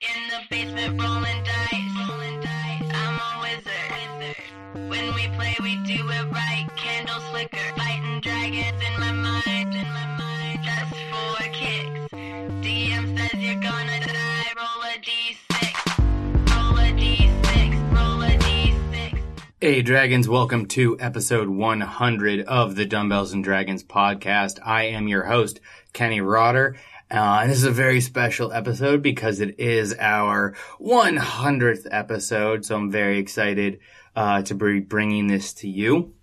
In the basement rolling dice. Rolling dice. I'm a wizard. When we play, we do it right. Fighting dragons in my mind. In my mind. For kicks. DM says you're gonna die. Roll a d6. Roll a d6. Roll a d6. Hey, Dragons, welcome to episode 100 of the Dumbbells and Dragons podcast. I am your host, Kenny Rotter. Uh, and this is a very special episode because it is our 100th episode. So I'm very excited, uh, to be bringing this to you.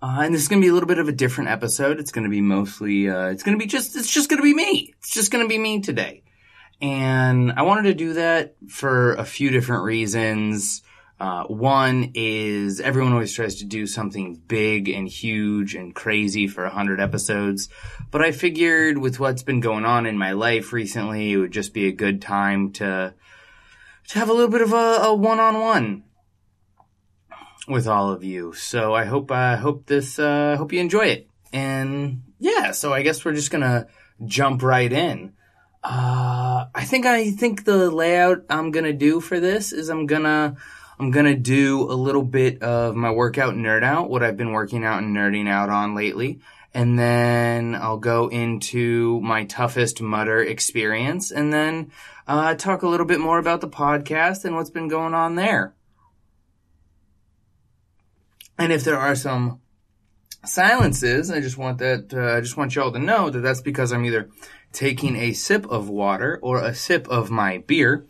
Uh, and this is going to be a little bit of a different episode. It's going to be mostly, uh, it's going to be just, it's just going to be me. It's just going to be me today. And I wanted to do that for a few different reasons. Uh, one is everyone always tries to do something big and huge and crazy for 100 episodes. But I figured with what's been going on in my life recently, it would just be a good time to, to have a little bit of a, a one-on-one with all of you. So I hope, I hope this, uh, hope you enjoy it. And yeah, so I guess we're just gonna jump right in. Uh, I think I think the layout I'm gonna do for this is I'm gonna I'm gonna do a little bit of my workout nerd out, what I've been working out and nerding out on lately, and then I'll go into my toughest Mudder experience, and then uh, talk a little bit more about the podcast and what's been going on there. And if there are some silences, I just want that uh, I just want y'all to know that that's because I'm either taking a sip of water or a sip of my beer.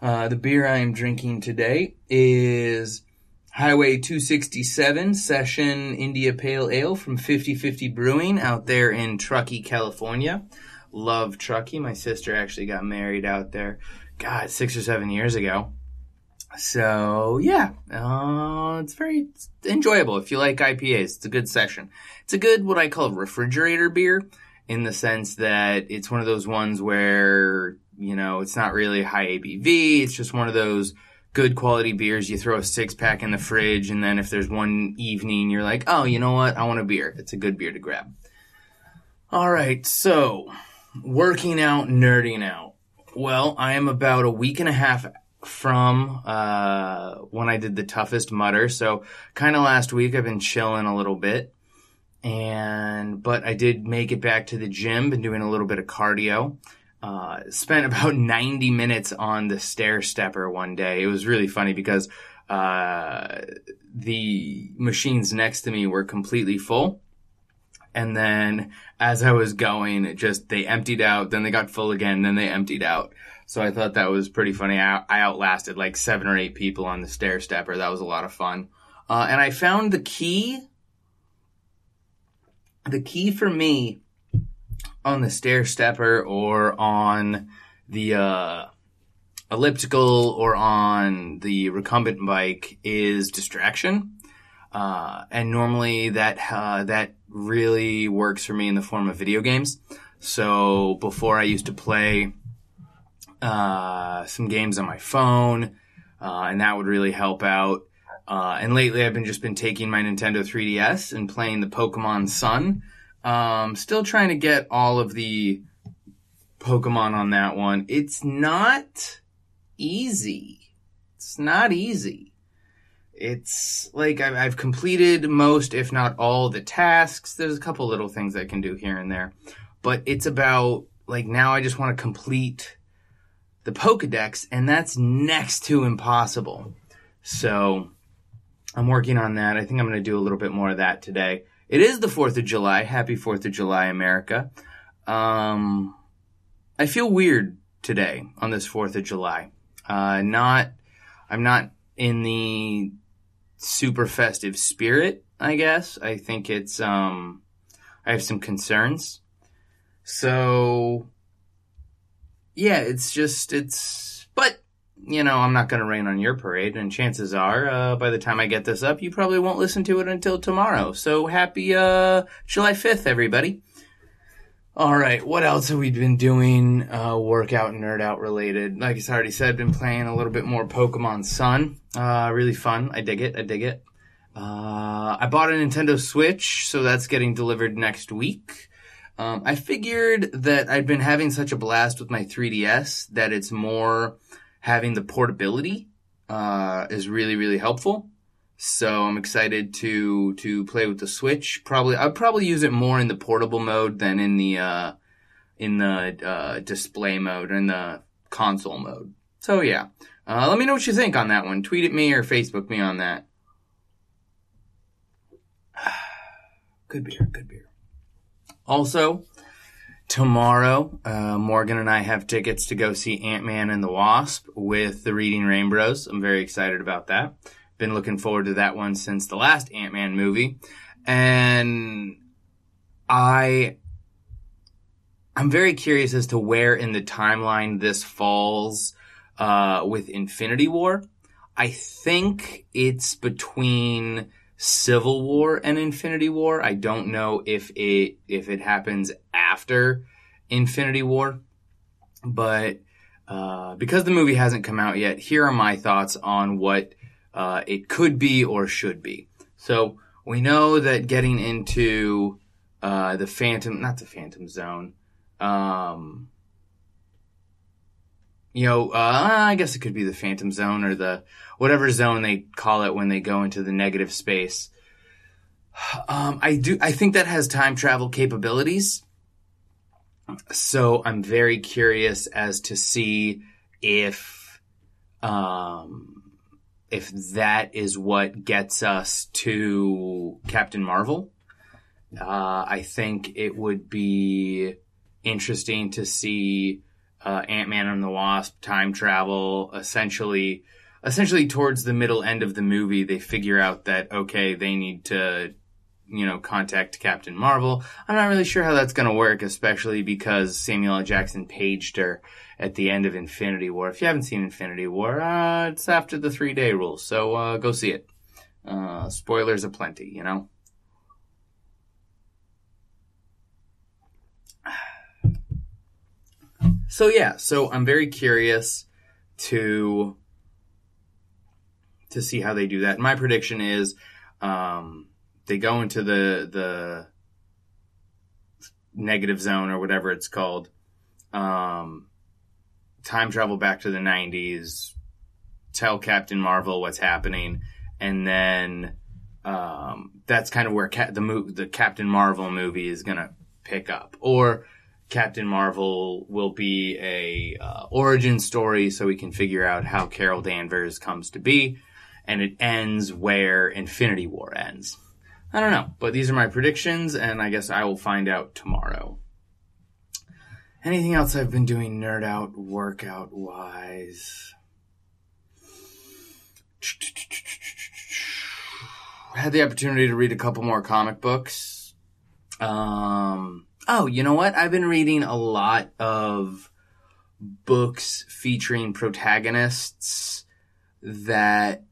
Uh, the beer I am drinking today is Highway 267 Session India Pale Ale from 5050 Brewing out there in Truckee, California. Love Truckee. My sister actually got married out there, God, six or seven years ago. So yeah, uh, it's very it's enjoyable. If you like IPAs, it's a good session. It's a good, what I call refrigerator beer in the sense that it's one of those ones where, you know, it's not really high ABV. It's just one of those good quality beers. You throw a six pack in the fridge and then if there's one evening you're like, oh, you know what? I want a beer. It's a good beer to grab. All right. So working out, nerding out. Well, I am about a week and a half from uh, when I did the toughest Mudder. So kind of last week I've been chilling a little bit. And but I did make it back to the gym, been doing a little bit of cardio. Uh, spent about 90 minutes on the stair stepper one day. It was really funny because uh, the machines next to me were completely full. And then as I was going, it just they emptied out, then they got full again, then they emptied out. So I thought that was pretty funny. I, I outlasted like seven or eight people on the stair stepper. That was a lot of fun. Uh, and I found the key. The key for me on the stair stepper or on the uh, elliptical or on the recumbent bike is distraction. Uh, and normally that uh, that really works for me in the form of video games. So before I used to play uh, some games on my phone, uh, and that would really help out. Uh, and lately, I've been just been taking my Nintendo 3DS and playing the Pokemon Sun. Um, still trying to get all of the Pokemon on that one. It's not easy. It's not easy. It's like I've, I've completed most, if not all, the tasks. There's a couple little things I can do here and there, but it's about like now I just want to complete the Pokedex, and that's next to impossible. So I'm working on that. I think I'm going to do a little bit more of that today. It is the 4th of July. Happy 4th of July, America. Um, I feel weird today on this 4th of July. Uh, not, I'm not in the super festive spirit, I guess. I think it's, um, I have some concerns. So, yeah, it's just, it's, you know, I'm not going to rain on your parade, and chances are, uh, by the time I get this up, you probably won't listen to it until tomorrow. So happy, uh, July 5th, everybody. All right, what else have we been doing? Uh, workout, nerd out related. Like I already said, been playing a little bit more Pokemon Sun. Uh, really fun. I dig it. I dig it. Uh, I bought a Nintendo Switch, so that's getting delivered next week. Um, I figured that I'd been having such a blast with my 3DS that it's more having the portability uh, is really really helpful. So I'm excited to to play with the Switch. Probably I'll probably use it more in the portable mode than in the uh, in the uh, display mode in the console mode. So yeah, uh, let me know what you think on that one. Tweet at me or Facebook me on that. good beer, good beer. Also, tomorrow, uh, Morgan and I have tickets to go see Ant Man and the Wasp with the Reading Rainbows. I'm very excited about that. Been looking forward to that one since the last Ant Man movie. And I, I'm very curious as to where in the timeline this falls, uh, with Infinity War. I think it's between Civil War and Infinity War. I don't know if it if it happens after Infinity War, but uh, because the movie hasn't come out yet, here are my thoughts on what uh, it could be or should be. So we know that getting into uh, the Phantom, not the Phantom Zone, um, you know, uh, I guess it could be the Phantom Zone or the whatever zone they call it when they go into the negative space. Um, I do. I think that has time travel capabilities. So I'm very curious as to see if, um, if that is what gets us to Captain Marvel. Uh, I think it would be interesting to see uh, Ant Man and the Wasp time travel. Essentially, essentially towards the middle end of the movie, they figure out that okay, they need to, you know, contact Captain Marvel. I'm not really sure how that's going to work, especially because Samuel L. Jackson paged her at the end of Infinity War. If you haven't seen Infinity War, uh, it's after the three day rule, so uh, go see it. Uh, spoilers aplenty, you know. So yeah, so I'm very curious to to see how they do that. My prediction is um, they go into the the negative zone or whatever it's called. Um, time travel back to the 90s, tell Captain Marvel what's happening, and then um, that's kind of where Ca- the mo- the Captain Marvel movie is gonna pick up, or Captain Marvel will be a uh, origin story, so we can figure out how Carol Danvers comes to be, and it ends where Infinity War ends. I don't know, but these are my predictions, and I guess I will find out tomorrow. Anything else I've been doing nerd out workout wise? Had the opportunity to read a couple more comic books. Um, oh, you know what? I've been reading a lot of books featuring protagonists that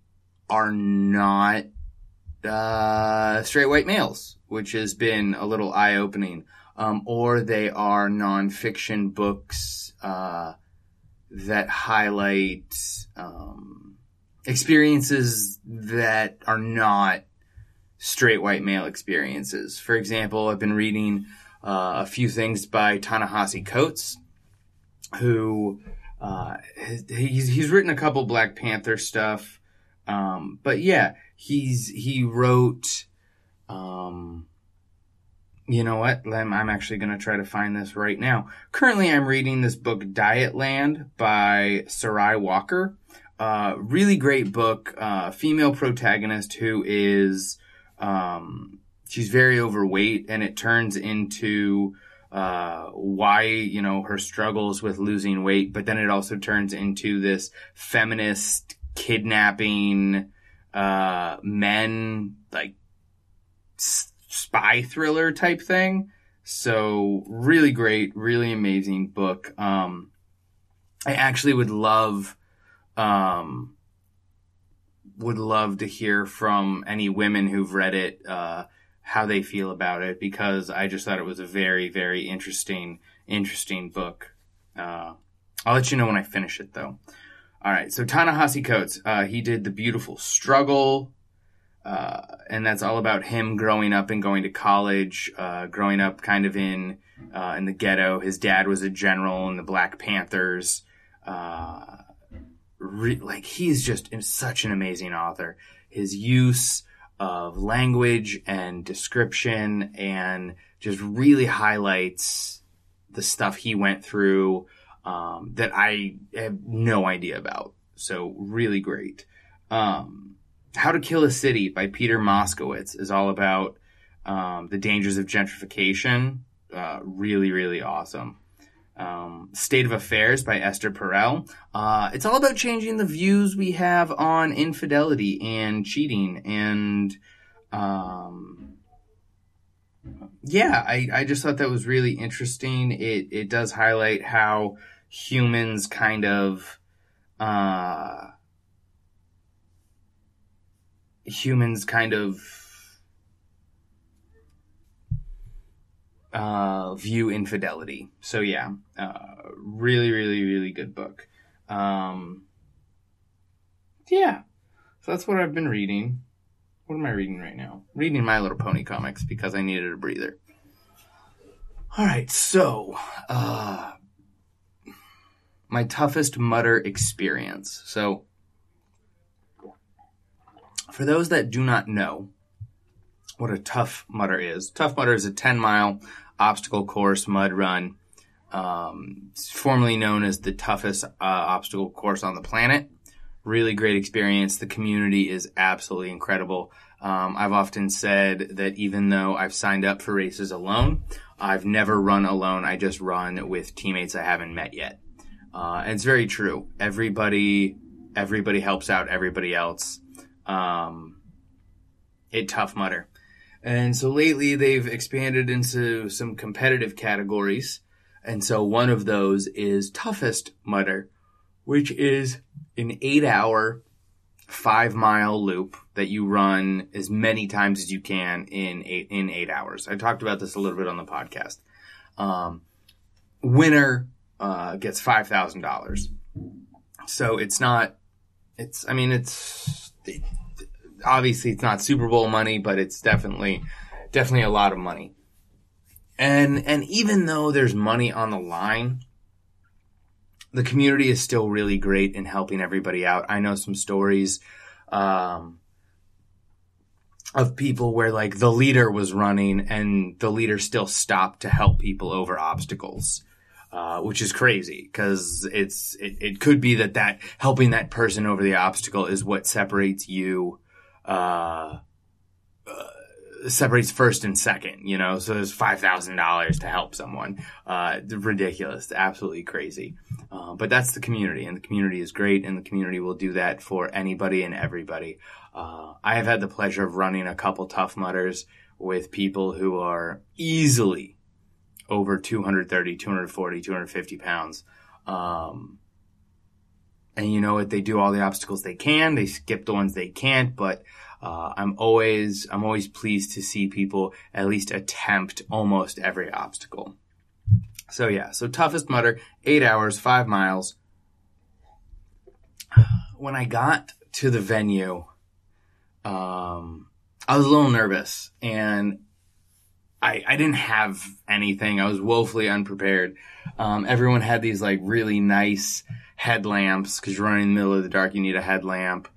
are not uh, straight white males, which has been a little eye opening. Um, or they are nonfiction books uh, that highlight um, experiences that are not straight white male experiences. For example, I've been reading uh, a few things by Ta-Nehisi Coates, who uh, he's he's written a couple Black Panther stuff. Um, but yeah, he's he wrote. Um, you know what? I'm, I'm actually going to try to find this right now. Currently, I'm reading this book, Dietland, by Sarai Walker. Uh, really great book. Uh, female protagonist who is, um, she's very overweight, and it turns into uh, why you know her struggles with losing weight, but then it also turns into this feminist kidnapping uh, men like s- spy thriller type thing. So really great, really amazing book. Um, I actually would love, um, would love to hear from any women who've read it, uh, how they feel about it because I just thought it was a very, very interesting, interesting book. Uh, I'll let you know when I finish it though. All right, so Ta-Nehisi Coates, uh, he did The Beautiful Struggle. uh, and that's all about him growing up and going to college, uh, growing up kind of in uh, in the ghetto. His dad was a general in the Black Panthers. Uh, re- like he's just such an amazing author. His use of language and description and just really highlights the stuff he went through um, that I have no idea about. So really great. Um, How to Kill a City by Peter Moskowitz is all about um, the dangers of gentrification. Uh, really, really awesome. Um, State of Affairs by Esther Perel. Uh, it's all about changing the views we have on infidelity and cheating and, um, yeah, I, I just thought that was really interesting. It, it does highlight how humans kind of, uh, humans kind of uh, view infidelity. So yeah, uh, really, really, really good book. Um, yeah, so that's what I've been reading. What am I reading right now? Reading My Little Pony comics because I needed a breather. All right, so uh, my toughest Mudder experience. So for those that do not know what a tough Mudder is, Tough Mudder is a 10 mile obstacle course mud run. Um, formerly known as the toughest uh, obstacle course on the planet. Really great experience. The community is absolutely incredible. Um, I've often said that even though I've signed up for races alone, I've never run alone. I just run with teammates I haven't met yet. Uh, and it's very true. Everybody, everybody helps out everybody else. Um, it tough mudder. And so lately they've expanded into some competitive categories. And so one of those is toughest mudder, which is an eight hour, five mile loop that you run as many times as you can in eight, in eight hours. I talked about this a little bit on the podcast. Um, winner, uh, gets $5,000. So it's not, it's, I mean, it's, obviously it's not Super Bowl money, but it's definitely definitely a lot of money. And and even though there's money on the line, the community is still really great in helping everybody out. I know some stories um, of people where like the leader was running and the leader still stopped to help people over obstacles. Uh, which is crazy because it's it, it could be that that helping that person over the obstacle is what separates you uh, uh, separates first and second, you know, so there's $5,000 to help someone. Uh, ridiculous, absolutely crazy. Uh, but that's the community and the community is great and the community will do that for anybody and everybody. Uh, I have had the pleasure of running a couple tough Mudders with people who are easily over 230, 240, 250 pounds. Um, and you know what? They do all the obstacles they can. They skip the ones they can't, but, uh, I'm always, I'm always pleased to see people at least attempt almost every obstacle. So yeah, so toughest Mudder, eight hours, five miles. When I got to the venue, um, I was a little nervous and I, I didn't have anything. I was woefully unprepared. Um, everyone had these like really nice headlamps because you're running in the middle of the dark. You need a headlamp.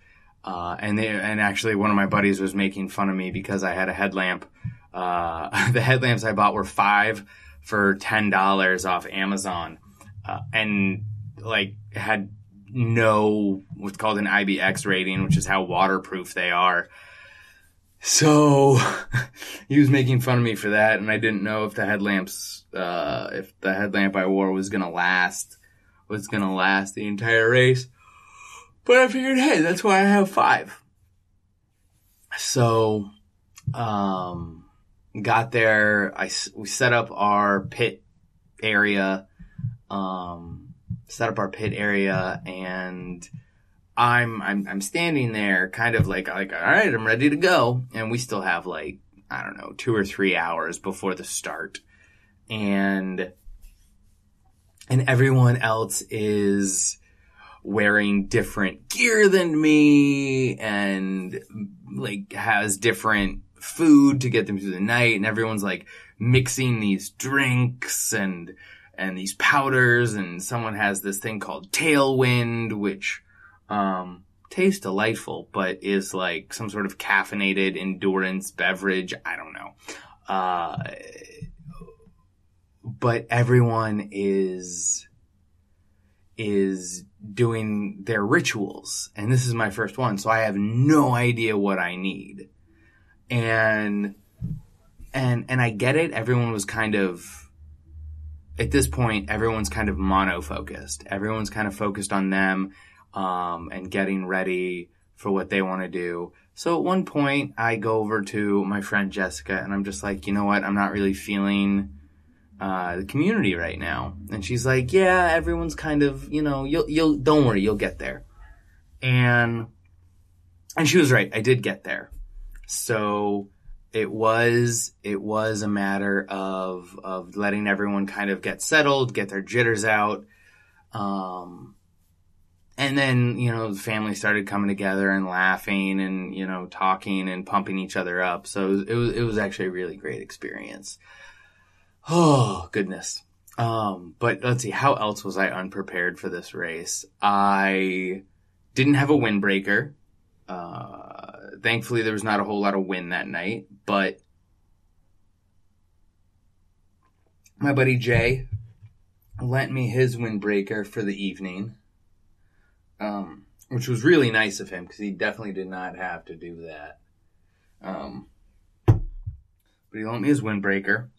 Uh, and they, and actually one of my buddies was making fun of me because I had a headlamp. Uh, the headlamps I bought were five for $10 off Amazon. Uh, and like had no what's called an IPX rating, which is how waterproof they are. So he was making fun of me for that, and I didn't know if the headlamps, uh, if the headlamp I wore was gonna last, was gonna last the entire race. But I figured, hey, that's why I have five. So, um, got there. I we set up our pit area, um, set up our pit area, and I'm I'm I'm standing there, kind of like like all right, I'm ready to go, and we still have like I don't know two or three hours before the start, and and everyone else is wearing different gear than me and like has different food to get them through the night. And everyone's like mixing these drinks and and these powders. And someone has this thing called tailwind which um tastes delightful but is like some sort of caffeinated endurance beverage. I don't know. Uh but everyone is is doing their rituals. And this is my first one so i have no idea what i need. And and and i get it. Everyone was kind of at this point everyone's kind of mono focused everyone's kind of focused on them um, and getting ready for what they want to do so at one point i go over to my friend jessica and i'm just like you know what i'm not really feeling uh, the community right now. And she's like, yeah, everyone's kind of, you know, you'll, you'll, don't worry, you'll get there. And, and she was right. I did get there. So it was, it was a matter of, of letting everyone kind of get settled, get their jitters out. Um, and then, you know, the family started coming together and laughing and, you know, talking and pumping each other up. So it was, it was, actually a really great experience. Oh, goodness. Um, but let's see, how else was I unprepared for this race? I didn't have a windbreaker. Uh, thankfully there was not a whole lot of wind that night, but my buddy Jay lent me his windbreaker for the evening. Um, which was really nice of him because he definitely did not have to do that. Um, but he lent me his windbreaker.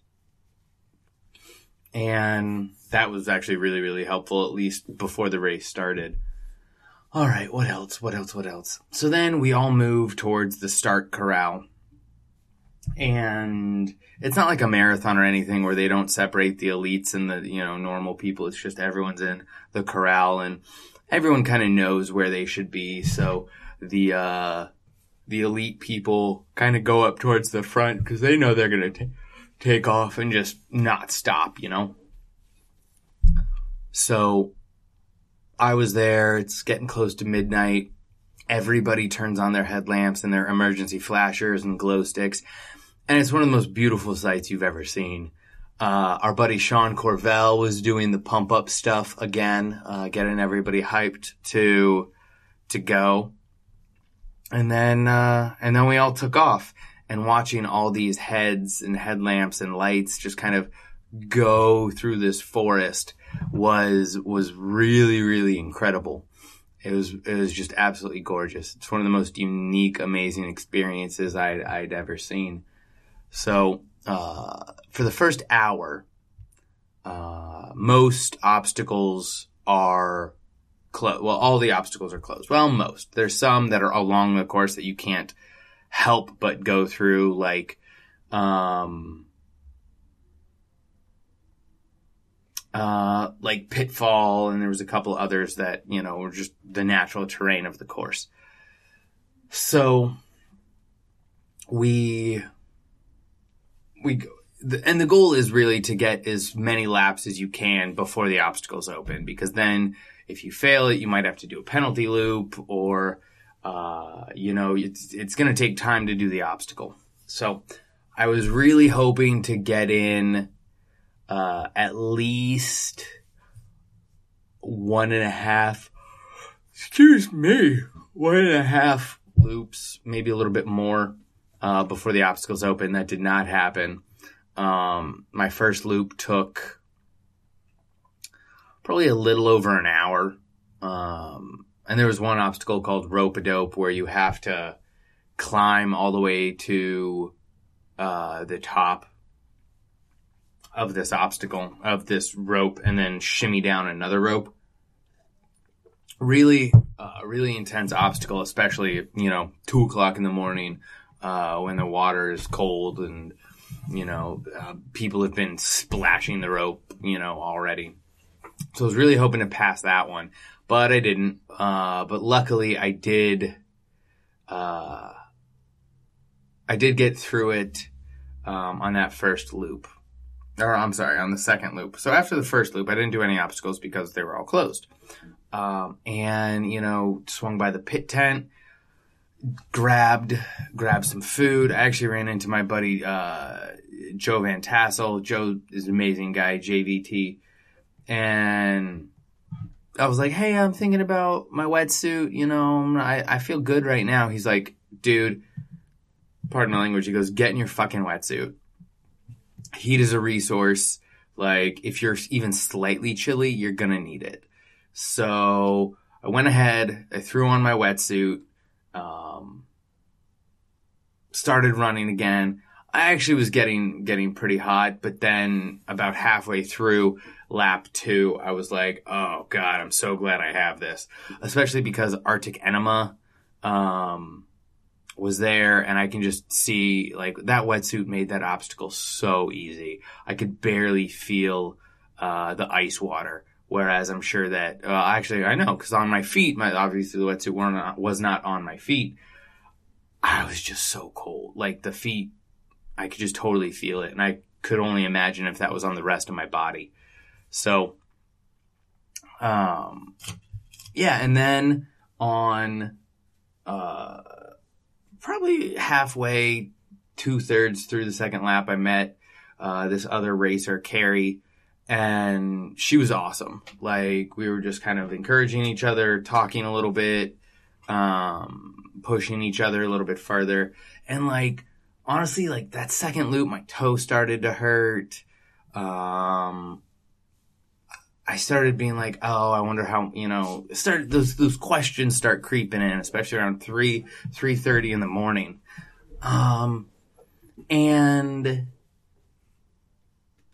And that was actually really really helpful at least before the race started. All right what else? What else? What else? So then we all move towards the start corral. And it's not like a marathon or anything where they don't separate the elites and the you know normal people. It's just everyone's in the corral and everyone kind of knows where they should be so the uh the elite people kind of go up towards the front because they know they're going to take off and just not stop, you know? So I was there. It's getting close to midnight. Everybody turns on their headlamps and their emergency flashers and glow sticks. And it's one of the most beautiful sights you've ever seen. Uh, our buddy Sean Corvelle was doing the pump up stuff again, uh, getting everybody hyped to, to go. And then, uh, and then we all took off and watching all these heads and headlamps and lights just kind of go through this forest was was really really incredible. It was it was just absolutely gorgeous. It's one of the most unique, amazing experiences I'd, I'd ever seen. So uh, for the first hour, uh, most obstacles are closed. Well, all the obstacles are closed. Well, most. There's some that are along the course that you can't help but go through like um uh like pitfall and there was a couple others that you know were just the natural terrain of the course so we we and the goal is really to get as many laps as you can before the obstacles open because then if you fail it you might have to do a penalty loop or uh, you know, it's, it's going to take time to do the obstacle. So I was really hoping to get in, uh, at least one and a half, excuse me, one and a half loops, maybe a little bit more, uh, before the obstacles open. That did not happen. Um, my first loop took probably a little over an hour. Um, and there was one obstacle called rope a dope where you have to climb all the way to uh, the top of this obstacle of this rope and then shimmy down another rope. Really, uh, really intense obstacle, especially you know two o'clock in the morning uh, when the water is cold and you know uh, people have been splashing the rope you know already. So I was really hoping to pass that one but I didn't. Uh, but luckily I did, uh, I did get through it, um, on that first loop. Or I'm sorry, on the second loop. So after the first loop, I didn't do any obstacles because they were all closed. Um, and, you know, swung by the pit tent, grabbed, grabbed some food. I actually ran into my buddy, uh, Joe Van Tassel. Joe is an amazing guy, JVT. And I was like, hey, I'm thinking about my wetsuit. You know, I, I feel good right now. He's like, dude, pardon my language. He goes, get in your fucking wetsuit. Heat is a resource. Like, if you're even slightly chilly, you're gonna need it. So I went ahead, I threw on my wetsuit, um, started running again. I actually was getting getting pretty hot, but then about halfway through lap two, I was like, "Oh God, I'm so glad I have this," especially because Arctic Enema um, was there, and I can just see like that wetsuit made that obstacle so easy. I could barely feel uh, the ice water. Whereas I'm sure that uh, actually I know because on my feet, my obviously the wetsuit were not, was not on my feet. I was just so cold. Like the feet I could just totally feel it. And I could only imagine if that was on the rest of my body. So, um, yeah. And then on, uh, probably halfway, two thirds through the second lap, I met, uh, this other racer, Carrie, and she was awesome. Like, we were just kind of encouraging each other, talking a little bit, um, pushing each other a little bit further. And like, honestly, like that second loop, my toe started to hurt. Um, I started being like, oh, I wonder how, you know, start those, those questions start creeping in, especially around three, three thirty in the morning. Um, and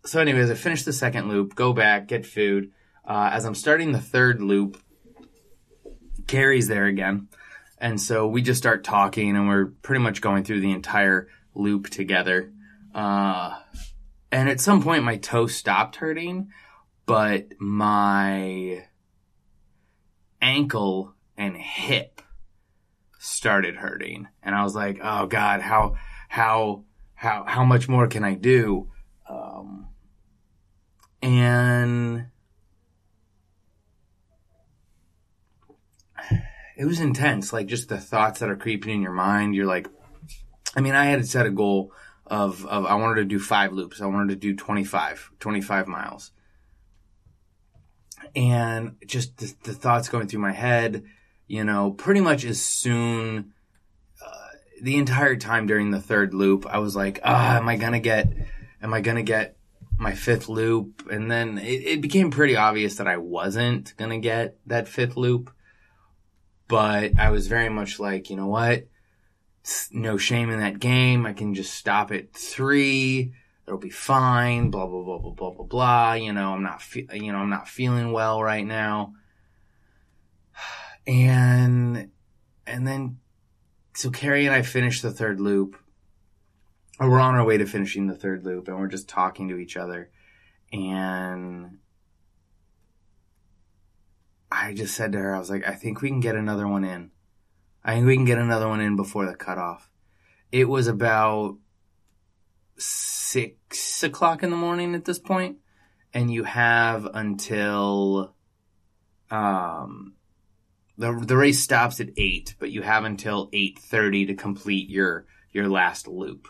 so anyways, I finished the second loop, go back, get food. Uh, as I'm starting the third loop, Carrie's there again. And so we just start talking and we're pretty much going through the entire loop together. Uh, and at some point my toe stopped hurting, but my ankle and hip started hurting. And I was like, oh God, how, how, how, how much more can I do? Um, and it was intense. Like just the thoughts that are creeping in your mind. You're like, I mean, I had set a goal of, of I wanted to do five loops. I wanted to do 25, 25 miles. And just the, the thoughts going through my head, you know, pretty much as soon, uh, the entire time during the third loop, I was like, ah, am I gonna get, am I gonna get my fifth loop? And then it, it became pretty obvious that I wasn't gonna get that fifth loop. But I was very much like, you know what? no shame in that game. I can just stop at three. It'll be fine. Blah blah blah blah blah blah blah. You know, I'm not fe- you know I'm not feeling well right now. And and then so Carrie and I finished the third loop. Or we're on our way to finishing the third loop, and we're just talking to each other. And I just said to her, I was like, I think we can get another one in. I think we can get another one in before the cutoff. It was about six o'clock in the morning at this point, and you have until um the the race stops at eight, but you have until eight thirty to complete your your last loop.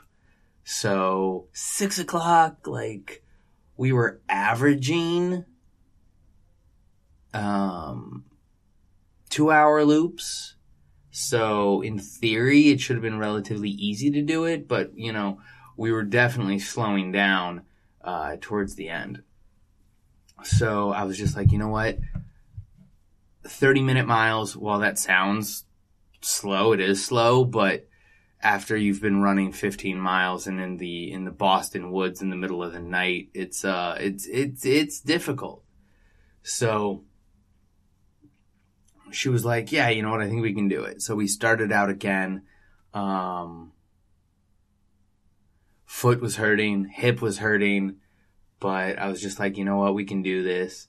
So six o'clock, like we were averaging um two hour loops so in theory, it should have been relatively easy to do it, but you know, we were definitely slowing down uh, towards the end. So I was just like, you know what? 30 minute miles, while that sounds slow, it is slow, but after you've been running 15 miles and in the in the Boston woods in the middle of the night, it's uh it's it's it's difficult. So she was like, yeah, you know what? I think we can do it. So we started out again. Um, foot was hurting, hip was hurting, but I was just like, you know what? We can do this.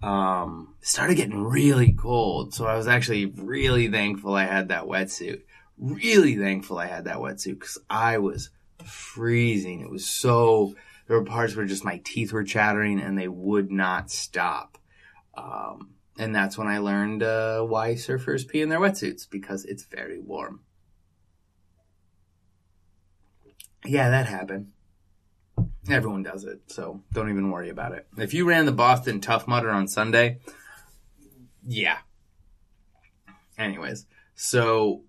Um, started getting really cold. So I was actually really thankful I had that wetsuit. Really thankful I had that wetsuit because I was freezing. It was so, there were parts where just my teeth were chattering and they would not stop. Um, and that's when I learned uh, why surfers pee in their wetsuits because it's very warm. Yeah, that happened. Everyone does it, so don't even worry about it. If you ran the Boston Tough Mudder on Sunday, yeah. Anyways, so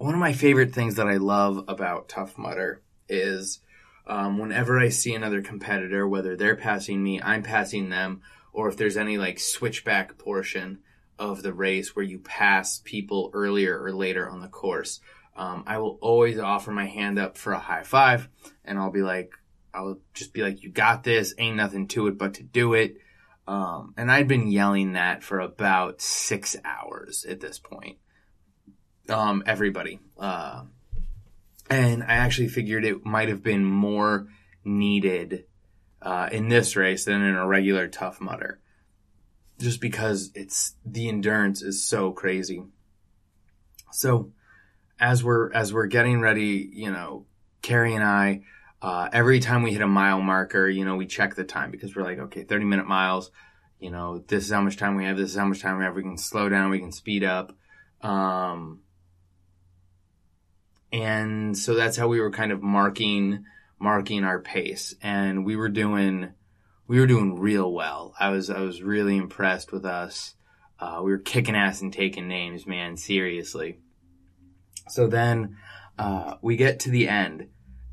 one of my favorite things that I love about Tough Mudder is um, whenever I see another competitor, whether they're passing me, I'm passing them, or if there's any like switchback portion of the race where you pass people earlier or later on the course, um, I will always offer my hand up for a high five, and I'll be like, I'll just be like, "You got this. Ain't nothing to it but to do it." Um, and I'd been yelling that for about six hours at this point. Um, everybody. Uh, and I actually figured it might have been more needed uh, in this race than in a regular tough mudder. Just because it's the endurance is so crazy. So as we're as we're getting ready, you know, Carrie and I, uh, every time we hit a mile marker, you know, we check the time because we're like, okay, 30 minute miles, you know, this is how much time we have, this is how much time we have, we can slow down, we can speed up. Um, and so that's how we were kind of marking, marking our pace. And we were doing, we were doing real well. I was, I was really impressed with us. Uh, we were kicking ass and taking names, man, seriously. So then, uh, we get to the end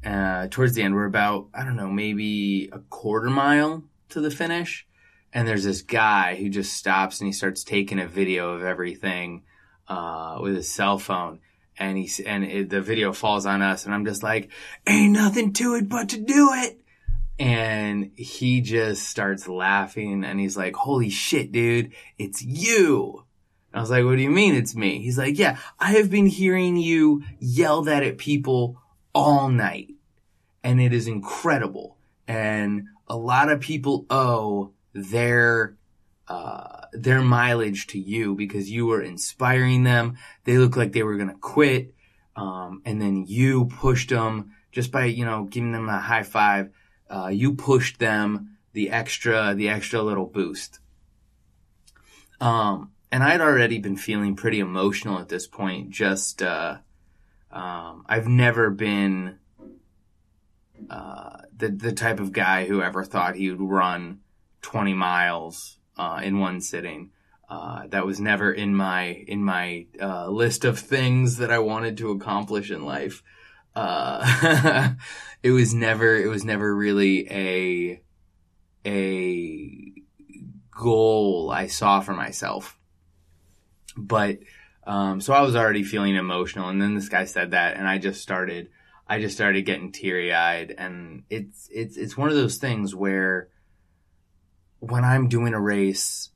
uh, towards the end, we're about, I don't know, maybe a quarter mile to the finish. And there's this guy who just stops and he starts taking a video of everything uh, with his cell phone. And he and it, the video falls on us, and I'm just like, "Ain't nothing to it but to do it." And he just starts laughing, and he's like, "Holy shit, dude, it's you!" I was like, "What do you mean it's me?" He's like, "Yeah, I have been hearing you yell that at people all night and it is incredible. And a lot of people owe their uh, their mileage to you because you were inspiring them. They looked like they were gonna quit, um, and then you pushed them just by you know giving them a high five. Uh, you pushed them the extra the extra little boost. Um, and I'd already been feeling pretty emotional at this point. Just uh, um, I've never been uh, the the type of guy who ever thought he would run 20 miles uh, in one sitting. Uh, that was never in my in my uh, list of things that I wanted to accomplish in life. Uh, it was never it was never really a a goal I saw for myself. But um, so I was already feeling emotional, and then this guy said that, and I just started I just started getting teary eyed, and it's it's it's one of those things where when I'm doing a race,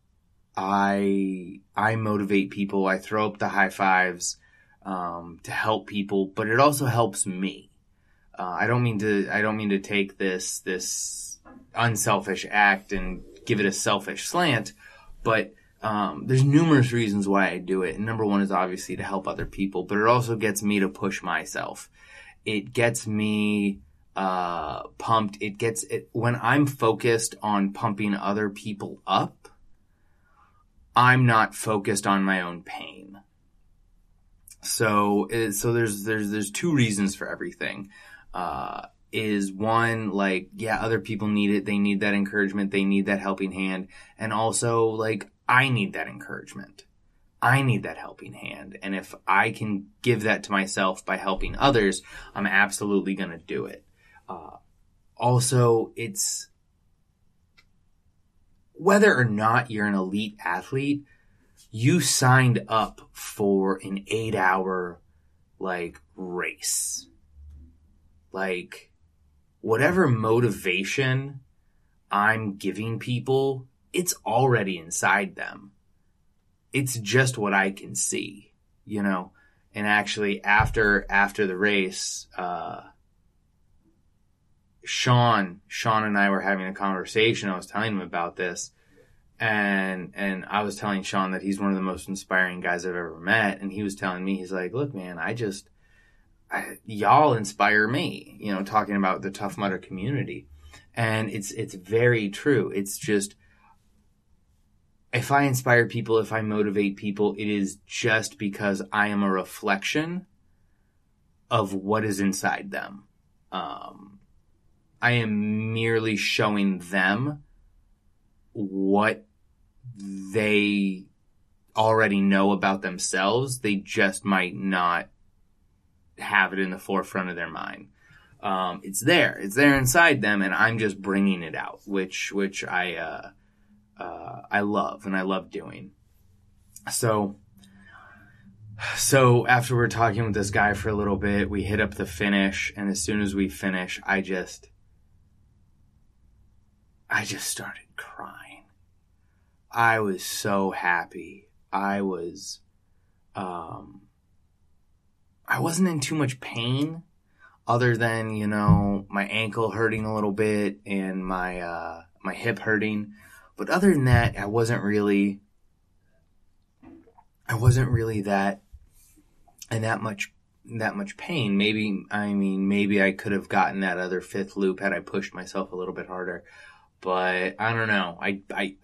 I I motivate people. I throw up the high fives um, to help people, but it also helps me. Uh, I don't mean to I don't mean to take this this unselfish act and give it a selfish slant, but um, there's numerous reasons why I do it. And number one is obviously to help other people, but it also gets me to push myself it gets me uh, pumped. It gets it when I'm focused on pumping other people up. I'm not focused on my own pain. So, so there's there's there's two reasons for everything. Uh, is one like yeah, other people need it. They need that encouragement. They need that helping hand, and also like I need that encouragement. I need that helping hand. And if I can give that to myself by helping others, I'm absolutely going to do it. Uh, also, it's whether or not you're an elite athlete, you signed up for an eight hour like race. Like whatever motivation I'm giving people, it's already inside them it's just what I can see, you know. And actually, after after the race, uh, Sean, Sean and I were having a conversation. I was telling him about this, and and I was telling Sean that he's one of the most inspiring guys I've ever met, and he was telling me he's like, look, man, I just I, y'all inspire me. You know, talking about the Tough Mudder community, and it's it's very true. It's just if I inspire people, if I motivate people, it is just because I am a reflection of what is inside them. Um, I am merely showing them what they already know about themselves. They just might not have it in the forefront of their mind. Um, it's there. It's there inside them, and I'm just bringing it out, which which I uh, uh, I love and I love doing. So so after we're talking with this guy for a little bit, we hit up the finish, and as soon as we finish, I just I just started crying. I was so happy. I was um I wasn't in too much pain other than, you know, my ankle hurting a little bit and my uh my hip hurting. But other than that, I wasn't really I wasn't really that and that much that much pain. Maybe I mean maybe I could have gotten that other fifth loop had I pushed myself a little bit harder. But I don't know. I I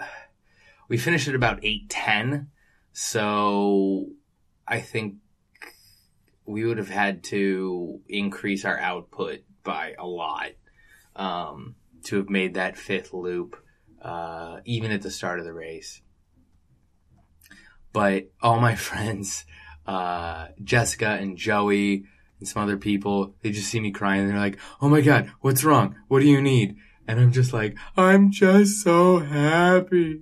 we finished at about 810. So I think we would have had to increase our output by a lot um, to have made that fifth loop, uh, even at the start of the race. But all my friends, uh, Jessica and Joey and some other people, they just see me crying and they're like, "Oh my god, what's wrong? What do you need?" And I'm just like, "I'm just so happy."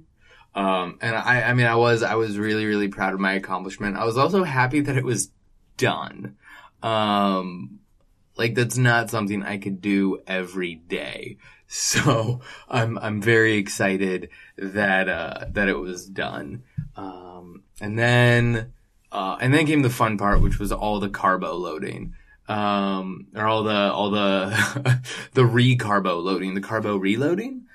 Um, and I, I mean, I was, I was really, really proud of my accomplishment. I was also happy that it was done. Um, like that's not something I could do every day. So I'm, I'm very excited that, uh, that it was done. Um, and then, uh, and then came the fun part, which was all the carbo loading. Um, or all the, all the, the re-carbo loading, the carbo reloading.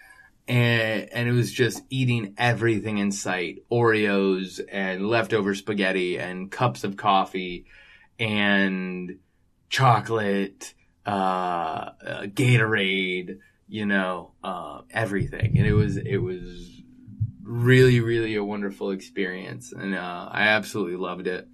And and it was just eating everything in sight. Oreos and leftover spaghetti and cups of coffee and chocolate uh, uh gatorade you know uh, everything. And it was it was really really a wonderful experience. And uh, i absolutely loved it.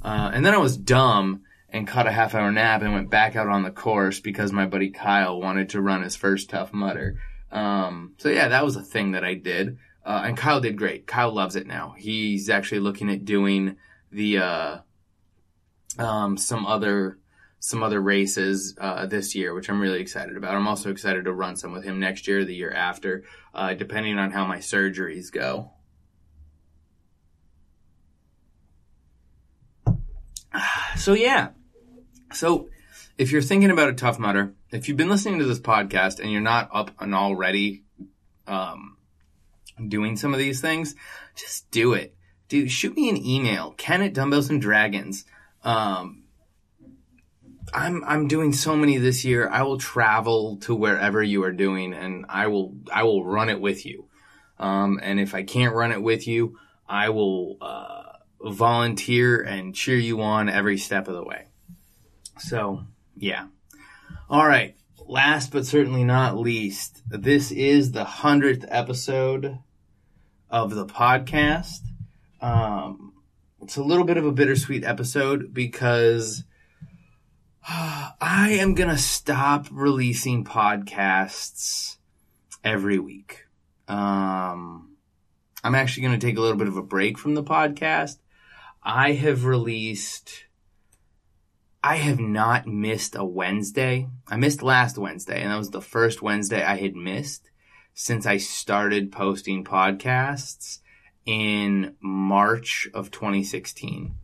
Uh, and then i was dumb and caught a half hour nap and went back out on the course because my buddy kyle wanted to run his first tough Mudder um, so yeah, that was a thing that I did. Uh, and Kyle did great. Kyle loves it now. He's actually looking at doing the, uh, um, some other, some other races, uh, this year, which I'm really excited about. I'm also excited to run some with him next year, the year after, uh, depending on how my surgeries go. So yeah. So if you're thinking about a tough Mudder, if you've been listening to this podcast and you're not up and already um, doing some of these things, just do it. Dude, shoot me an email, Ken at Dumbbells and Dragons. Um, I'm I'm doing so many this year. I will travel to wherever you are doing, and I will I will run it with you. Um, and if I can't run it with you, I will uh, volunteer and cheer you on every step of the way. So yeah. All right. Last but certainly not least, this is the hundredth episode of the podcast. Um, it's a little bit of a bittersweet episode because I am gonna stop releasing podcasts every week. Um, I'm actually gonna take a little bit of a break from the podcast. I have released I have not missed a Wednesday. I missed last Wednesday, and that was the first Wednesday I had missed since I started posting podcasts in March of 2016.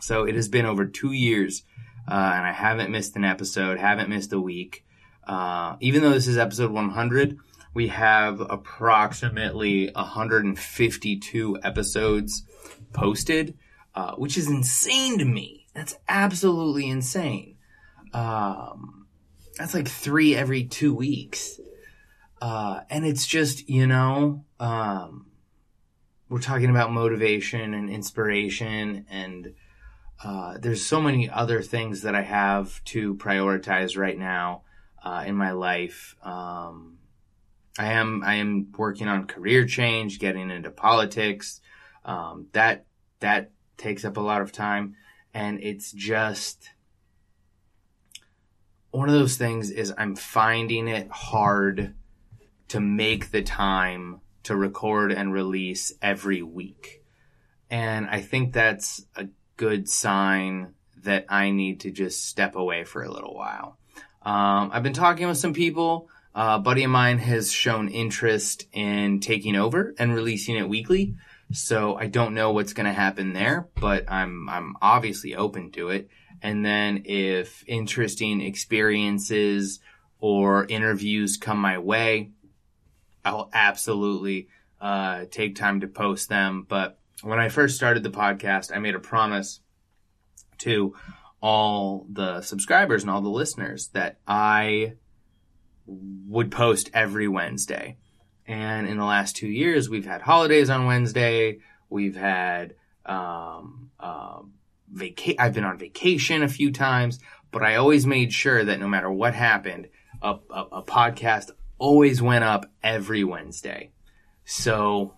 So it has been over two years, uh, and I haven't missed an episode, haven't missed a week. Uh, even though this is episode 100, we have approximately 152 episodes posted, uh, which is insane to me that's absolutely insane. Um, that's like three every two weeks. Uh, and it's just, you know, um, we're talking about motivation and inspiration and, uh, there's so many other things that I have to prioritize right now, uh, in my life. Um, I am I am working on career change, getting into politics. Um, that that takes up a lot of time, and it's just one of those things. Is I'm finding it hard to make the time to record and release every week, and I think that's a good sign that I need to just step away for a little while. Um, I've been talking with some people. Uh, a buddy of mine has shown interest in taking over and releasing it weekly. So I don't know what's going to happen there, but I'm, I'm obviously open to it. And then if interesting experiences or interviews come my way, I'll absolutely, uh, take time to post them. But when I first started the podcast, I made a promise to all the subscribers and all the listeners that I would post every Wednesday. And in the last two years, we've had holidays on Wednesday. We've had um, uh, vaca- I've been on vacation a few times, but I always made sure that no matter what happened, a, a, a podcast always went up every Wednesday. So,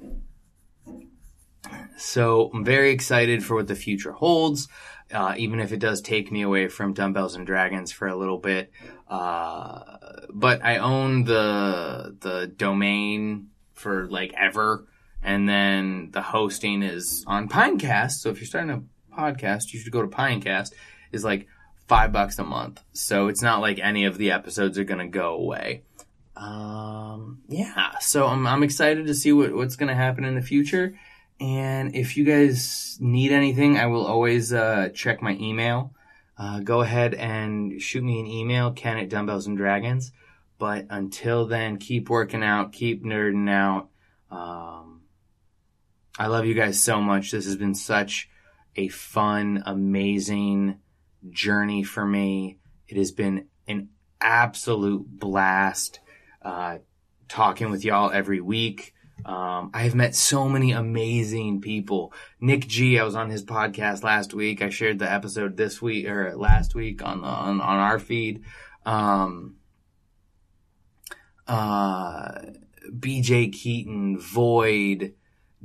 so I'm very excited for what the future holds uh, even if it does take me away from Dumbbells and Dragons for a little bit. Uh, but I own the the domain for like ever, and then the hosting is on Pinecast. So if you're starting a podcast, you should go to Pinecast. Is like five bucks a month, so it's not like any of the episodes are gonna go away. Um, yeah, so I'm I'm excited to see what what's gonna happen in the future and if you guys need anything, I will always uh, check my email. Uh, go ahead and shoot me an email, Ken at Dumbbells and Dragons. But until then, keep working out, keep nerding out. Um, I love you guys so much. This has been such a fun, amazing journey for me. It has been an absolute blast uh, talking with y'all every week. Um, I have met so many amazing people. Nick G, I was on his podcast last week. I shared the episode this week or last week on the, on, on our feed. Um, uh, BJ Keaton, Void,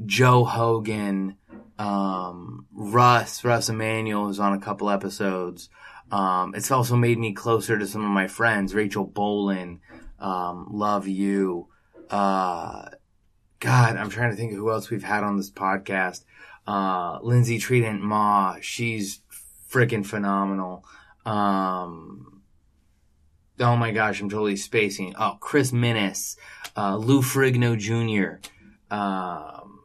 Joe Hogan, um, Russ, Russ Emanuel is on a couple episodes. Um, it's also made me closer to some of my friends, Rachel Bolin, um, love you. Uh, God, I'm trying to think of who else we've had on this podcast. Uh, Lindsay Trident Ma, she's freaking phenomenal. Um, oh my gosh, I'm totally spacing. Oh, Chris Minnis, uh, Lou Ferrigno Jr. Um,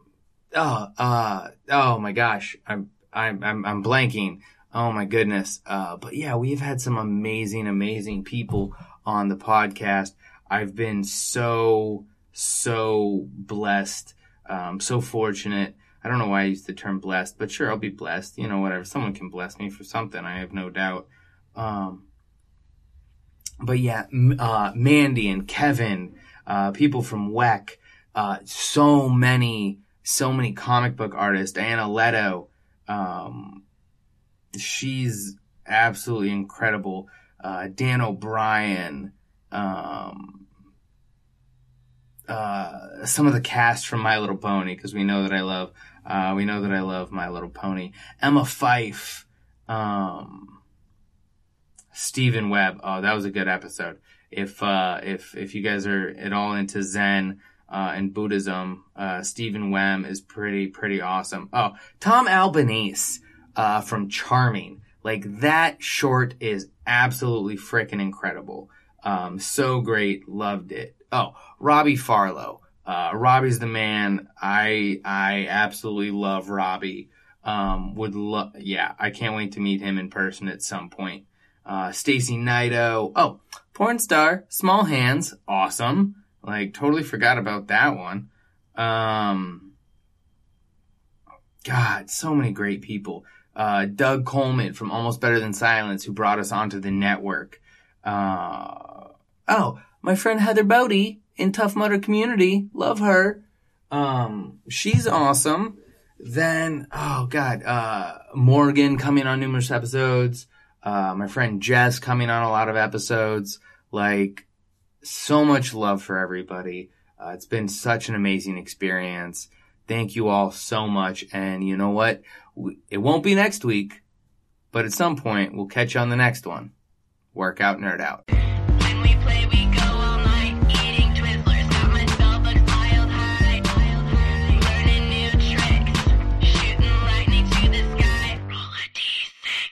oh, uh, oh my gosh, I'm, I'm, I'm, I'm blanking. Oh my goodness. Uh, but yeah, we've had some amazing, amazing people on the podcast. I've been so, so blessed, um, so fortunate. I don't know why I use the term blessed, but sure, I'll be blessed. You know, whatever. Someone can bless me for something. I have no doubt. Um, but yeah, uh, Mandy and Kevin, uh, people from WEC, uh, so many, so many comic book artists. Anna Leto, um, she's absolutely incredible. Uh, Dan O'Brien, um, uh, some of the cast from My Little Pony because we know that I love uh, we know that I love My Little Pony. Emma Fife, um, Stephen Webb. Oh, that was a good episode. If uh, if if you guys are at all into Zen uh, and Buddhism, uh, Stephen Webb is pretty pretty awesome. Oh, Tom Albanese uh, from Charming. Like that short is absolutely freaking incredible. Um, so great, loved it. Oh, Robbie Farlow. Uh, Robbie's the man. I I absolutely love Robbie. Um, would love. Yeah, I can't wait to meet him in person at some point. Uh, Stacy Nido. Oh, porn star. Small hands. Awesome. Like totally forgot about that one. Um, God, so many great people. Uh, Doug Coleman from Almost Better Than Silence, who brought us onto the network. Uh, oh, my friend Heather Bodie in Tough Mudder Community. Love her. Um, she's awesome. Then, oh God, uh, Morgan coming on numerous episodes. Uh, my friend Jess coming on a lot of episodes. Like, so much love for everybody. Uh, it's been such an amazing experience. Thank you all so much. And you know what? It won't be next week, but at some point we'll catch you on the next one. Workout Nerd Out. When we play, we go all night. Eating Twizzlers, got my Starbucks piled high. Learning new tricks, shooting lightning to the sky. Roll a d6.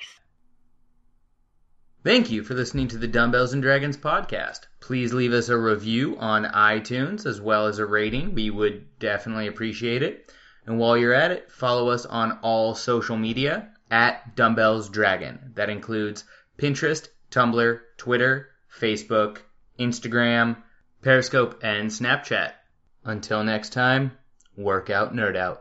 Thank you for listening to the Dumbbells and Dragons podcast. Please leave us a review on iTunes as well as a rating. We would definitely appreciate it. And while you're at it, follow us on all social media at Dumbbells Dragon. That includes Pinterest, Tumblr, Twitter, Facebook, Instagram, Periscope, and Snapchat. Until next time, work out, nerd out.